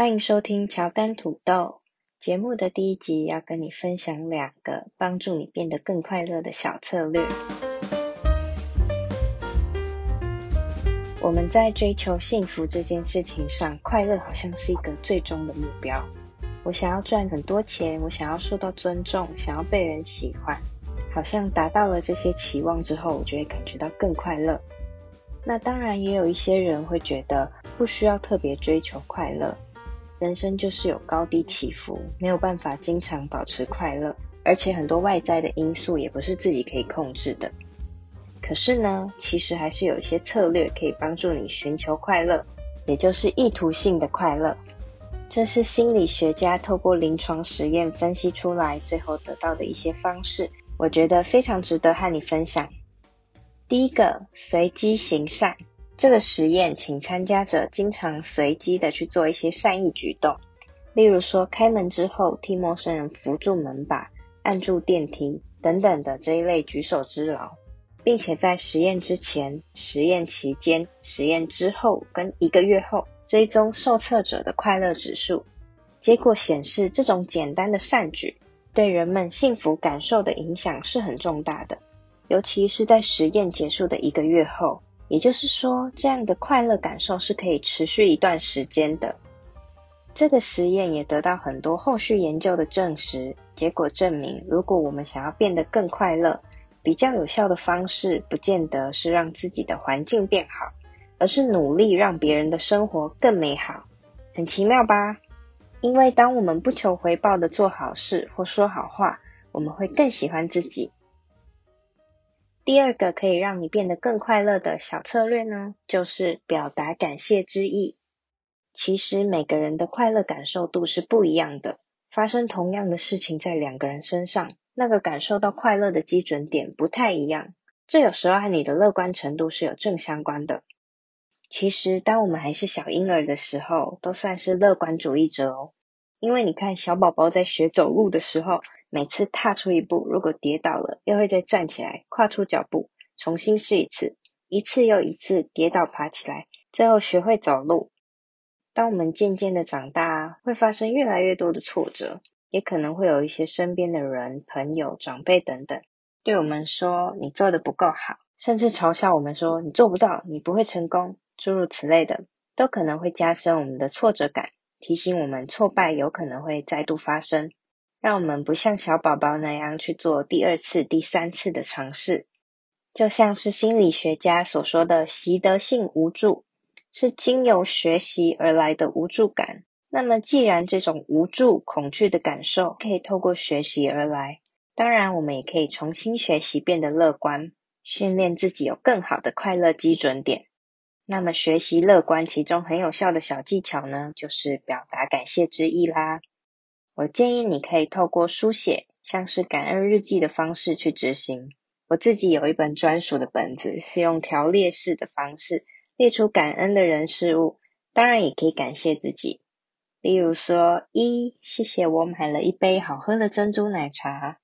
欢迎收听乔丹土豆节目的第一集，要跟你分享两个帮助你变得更快乐的小策略。我们在追求幸福这件事情上，快乐好像是一个最终的目标。我想要赚很多钱，我想要受到尊重，想要被人喜欢，好像达到了这些期望之后，我就会感觉到更快乐。那当然，也有一些人会觉得不需要特别追求快乐。人生就是有高低起伏，没有办法经常保持快乐，而且很多外在的因素也不是自己可以控制的。可是呢，其实还是有一些策略可以帮助你寻求快乐，也就是意图性的快乐。这是心理学家透过临床实验分析出来，最后得到的一些方式，我觉得非常值得和你分享。第一个，随机行善。这个实验，请参加者经常随机的去做一些善意举动，例如说开门之后替陌生人扶住门把、按住电梯等等的这一类举手之劳，并且在实验之前、实验期间、实验之后跟一个月后追踪受测者的快乐指数。结果显示，这种简单的善举对人们幸福感受的影响是很重大的，尤其是在实验结束的一个月后。也就是说，这样的快乐感受是可以持续一段时间的。这个实验也得到很多后续研究的证实。结果证明，如果我们想要变得更快乐，比较有效的方式，不见得是让自己的环境变好，而是努力让别人的生活更美好。很奇妙吧？因为当我们不求回报的做好事或说好话，我们会更喜欢自己。第二个可以让你变得更快乐的小策略呢，就是表达感谢之意。其实每个人的快乐感受度是不一样的，发生同样的事情在两个人身上，那个感受到快乐的基准点不太一样。这有时候和你的乐观程度是有正相关的。其实当我们还是小婴儿的时候，都算是乐观主义者哦。因为你看，小宝宝在学走路的时候，每次踏出一步，如果跌倒了，又会再站起来，跨出脚步，重新试一次，一次又一次跌倒爬起来，最后学会走路。当我们渐渐的长大，会发生越来越多的挫折，也可能会有一些身边的人、朋友、长辈等等，对我们说你做的不够好，甚至嘲笑我们说你做不到，你不会成功，诸如此类的，都可能会加深我们的挫折感。提醒我们挫败有可能会再度发生，让我们不像小宝宝那样去做第二次、第三次的尝试。就像是心理学家所说的习得性无助，是经由学习而来的无助感。那么，既然这种无助、恐惧的感受可以透过学习而来，当然我们也可以重新学习变得乐观，训练自己有更好的快乐基准点。那么学习乐观，其中很有效的小技巧呢，就是表达感谢之意啦。我建议你可以透过书写，像是感恩日记的方式去执行。我自己有一本专属的本子，是用条列式的方式列出感恩的人事物，当然也可以感谢自己。例如说，一，谢谢我买了一杯好喝的珍珠奶茶，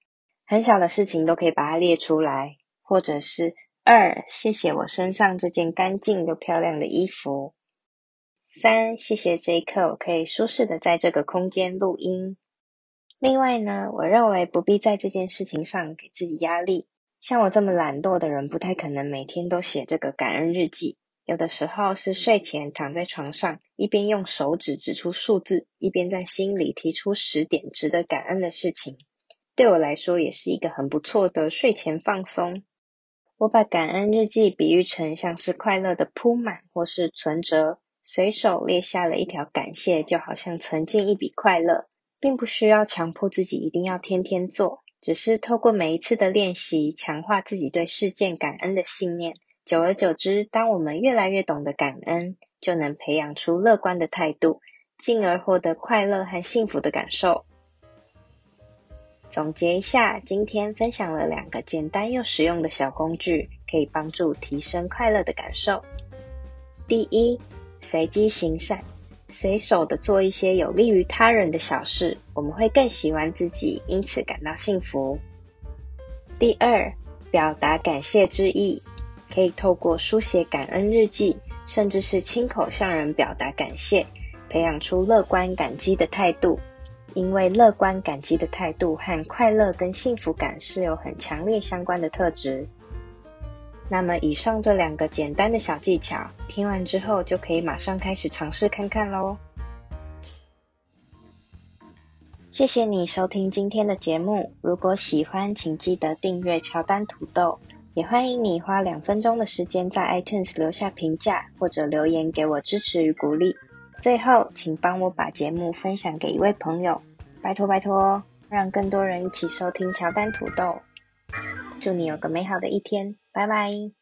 很小的事情都可以把它列出来，或者是。二，谢谢我身上这件干净又漂亮的衣服。三，谢谢这一刻我可以舒适的在这个空间录音。另外呢，我认为不必在这件事情上给自己压力。像我这么懒惰的人，不太可能每天都写这个感恩日记。有的时候是睡前躺在床上，一边用手指指出数字，一边在心里提出十点值得感恩的事情。对我来说，也是一个很不错的睡前放松。我把感恩日记比喻成像是快乐的铺满或是存折，随手列下了一条感谢，就好像存进一笔快乐，并不需要强迫自己一定要天天做，只是透过每一次的练习，强化自己对事件感恩的信念。久而久之，当我们越来越懂得感恩，就能培养出乐观的态度，进而获得快乐和幸福的感受。总结一下，今天分享了两个简单又实用的小工具，可以帮助提升快乐的感受。第一，随机行善，随手的做一些有利于他人的小事，我们会更喜欢自己，因此感到幸福。第二，表达感谢之意，可以透过书写感恩日记，甚至是亲口向人表达感谢，培养出乐观感激的态度，因为乐观感激的态度和快乐跟幸福感是有很强烈相关的特质。那么以上这两个简单的小技巧，听完之后就可以马上开始尝试看看喽。谢谢你收听今天的节目，如果喜欢，请记得订阅乔丹土豆。也欢迎你花两分钟的时间在 iTunes 留下评价或者留言给我支持与鼓励。最后，请帮我把节目分享给一位朋友，拜托拜托，让更多人一起收听乔丹土豆。祝你有个美好的一天，拜拜。